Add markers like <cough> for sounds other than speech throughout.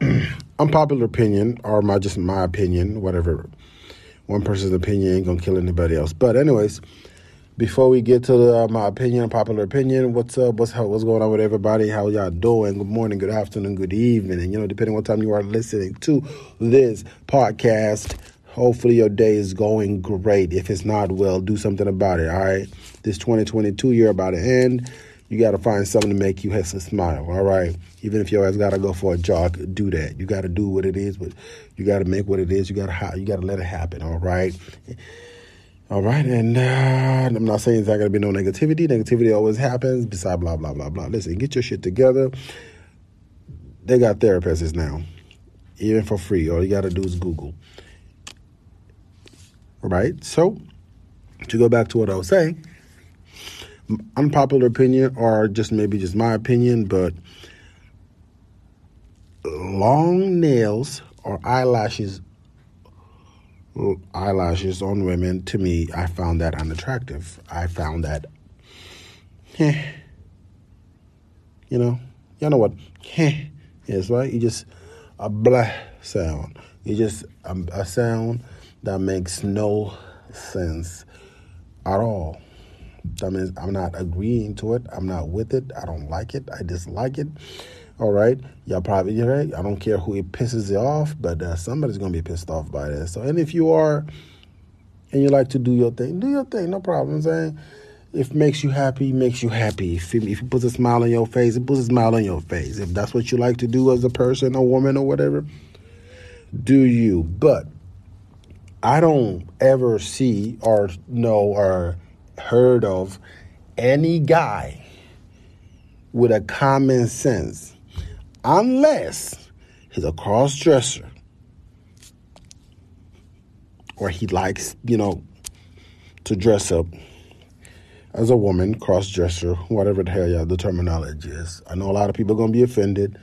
<clears throat> unpopular opinion, or my just my opinion, whatever. One person's opinion ain't gonna kill anybody else. But anyways, before we get to the, uh, my opinion, popular opinion, what's up? What's how, what's going on with everybody? How y'all doing? Good morning, good afternoon, good evening, and you know, depending what time you are listening to this podcast. Hopefully your day is going great. If it's not, well, do something about it. All right. This 2022 year about to end. You got to find something to make you have to smile. All right. Even if your ass got to go for a jog, do that. You got to do what it is, but you got to make what it is. You got to you got to let it happen. All right. All right, and uh, I'm not saying there's not going to be no negativity. Negativity always happens. Besides, blah blah blah blah. Listen, get your shit together. They got therapists now, even for free. All you got to do is Google. All right. So, to go back to what I was saying, unpopular opinion, or just maybe just my opinion, but long nails or eyelashes eyelashes on women to me i found that unattractive. I found that eh, you know you know what eh, is right? You just a blah sound. You just a, a sound that makes no sense at all that means i'm not agreeing to it i'm not with it i don't like it i dislike it all right, y'all probably right. I don't care who it pisses you off, but uh, somebody's gonna be pissed off by this. So, and if you are, and you like to do your thing, do your thing. No problem. Saying if it makes you happy, makes you happy. If it, if it puts a smile on your face, it puts a smile on your face. If that's what you like to do as a person, a woman, or whatever, do you. But I don't ever see or know or heard of any guy with a common sense unless he's a cross dresser or he likes, you know, to dress up as a woman, cross dresser, whatever the hell yeah, the terminology is. I know a lot of people are going to be offended,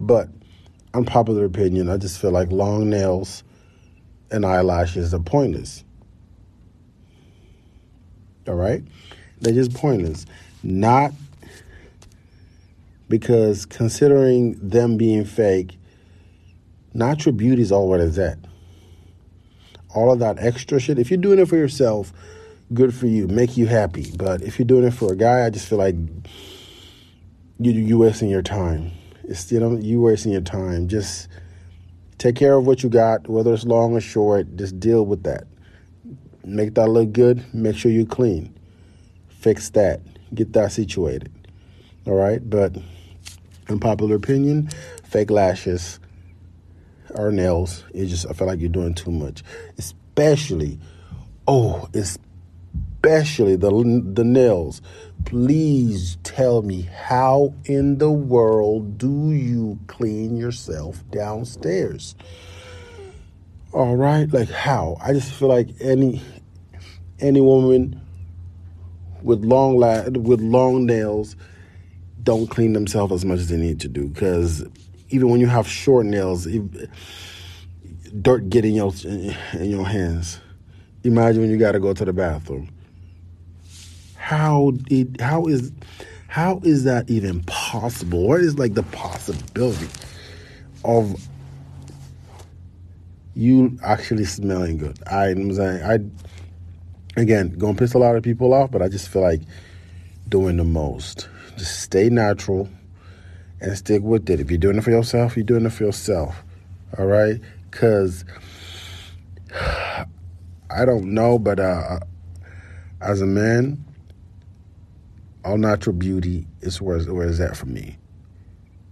but unpopular opinion, I just feel like long nails and eyelashes are pointless. All right? They're just pointless. Not because considering them being fake, natural beauty is all what it's at. All of that extra shit, if you're doing it for yourself, good for you, make you happy. But if you're doing it for a guy, I just feel like you you wasting your time. It's you know you wasting your time. Just take care of what you got, whether it's long or short. Just deal with that. Make that look good. Make sure you clean. Fix that. Get that situated. All right, but unpopular opinion, fake lashes or nails. It just I feel like you're doing too much, especially oh, especially the the nails. Please tell me how in the world do you clean yourself downstairs? All right, like how? I just feel like any any woman with long la- with long nails don't clean themselves as much as they need to do because even when you have short nails, dirt get in your in your hands. Imagine when you got to go to the bathroom. How did how is how is that even possible? What is like the possibility of you actually smelling good? I'm saying I again gonna piss a lot of people off, but I just feel like doing the most. Just stay natural and stick with it. If you're doing it for yourself, you're doing it for yourself. All right? Because <sighs> I don't know, but uh, as a man, all natural beauty is where, where is that for me.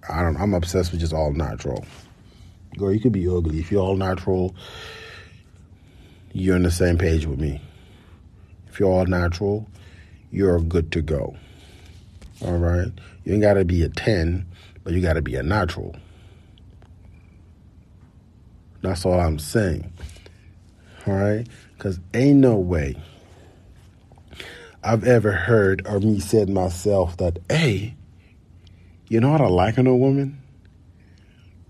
I don't. I'm obsessed with just all natural. Girl, you could be ugly if you're all natural. You're on the same page with me. If you're all natural, you're good to go. All right. You ain't got to be a 10, but you got to be a natural. That's all I'm saying. All right. Because ain't no way I've ever heard or me said myself that, hey, you know what I like in a woman?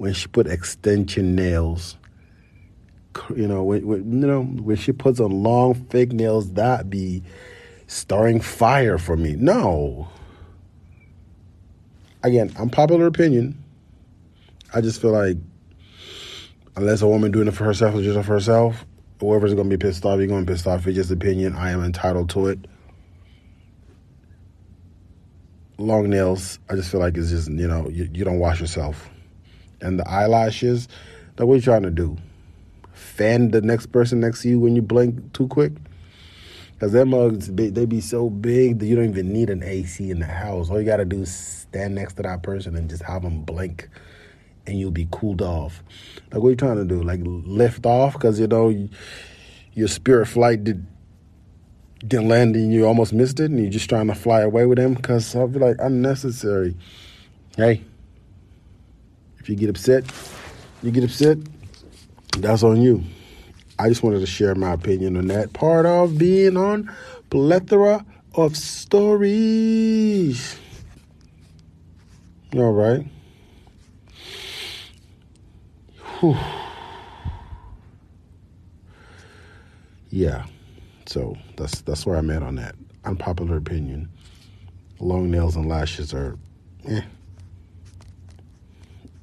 When she put extension nails. You know, when, when you know when she puts on long fake nails, that be starring fire for me. No, again, unpopular opinion. I just feel like unless a woman doing it for herself or just for herself, whoever's gonna be pissed off, you're gonna be pissed off. It's just opinion. I am entitled to it. Long nails, I just feel like it's just you know you, you don't wash yourself, and the eyelashes. Now what are you trying to do? Fan the next person next to you when you blink too quick? Cause them mugs, they be so big that you don't even need an AC in the house. All you gotta do is stand next to that person and just have them blink, and you'll be cooled off. Like what are you trying to do? Like lift off? Cause you know your spirit flight did didn't land and you almost missed it, and you're just trying to fly away with them. Cause I'll be like unnecessary. Hey, if you get upset, you get upset. That's on you. I just wanted to share my opinion on that part of being on plethora of stories. All right. Whew. Yeah. So that's that's where I'm at on that. Unpopular opinion. Long nails and lashes are eh.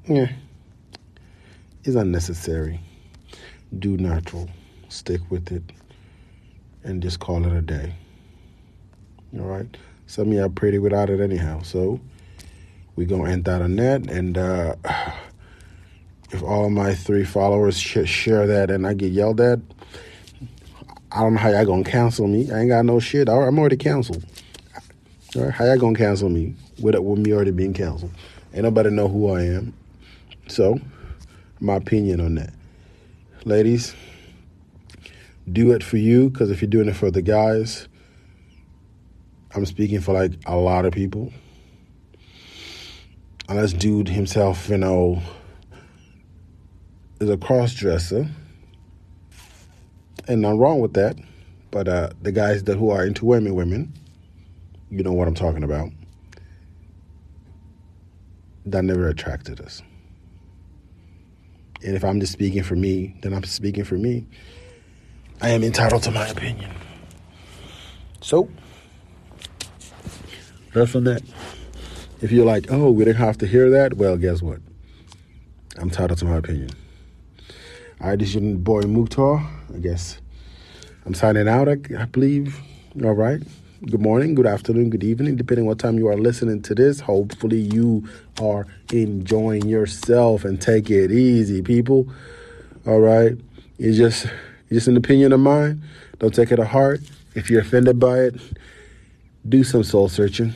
Yeah. Is unnecessary do natural, stick with it, and just call it a day. All right. Some of y'all pretty without it anyhow. So we're gonna end that on that. And uh, if all my three followers sh- share that and I get yelled at, I don't know how y'all gonna cancel me. I ain't got no shit. I'm already canceled. All right. How y'all gonna cancel me with with me already being canceled? Ain't nobody know who I am. So my opinion on that ladies, do it for you because if you're doing it for the guys, I'm speaking for like a lot of people. Unless dude himself, you know, is a cross dresser, and I'm wrong with that. But uh, the guys that who are into women, women, you know what I'm talking about. That never attracted us. And if I'm just speaking for me, then I'm speaking for me. I am entitled to my opinion. So, that's on that. If you're like, oh, we didn't have to hear that, well, guess what? I'm entitled to my opinion. All right, this is your boy Mukhtar. I guess I'm signing out, I, I believe. All right. Good morning, good afternoon, good evening, depending what time you are listening to this. Hopefully, you are enjoying yourself and take it easy, people. All right, it's just it's just an opinion of mine. Don't take it to heart. If you're offended by it, do some soul searching.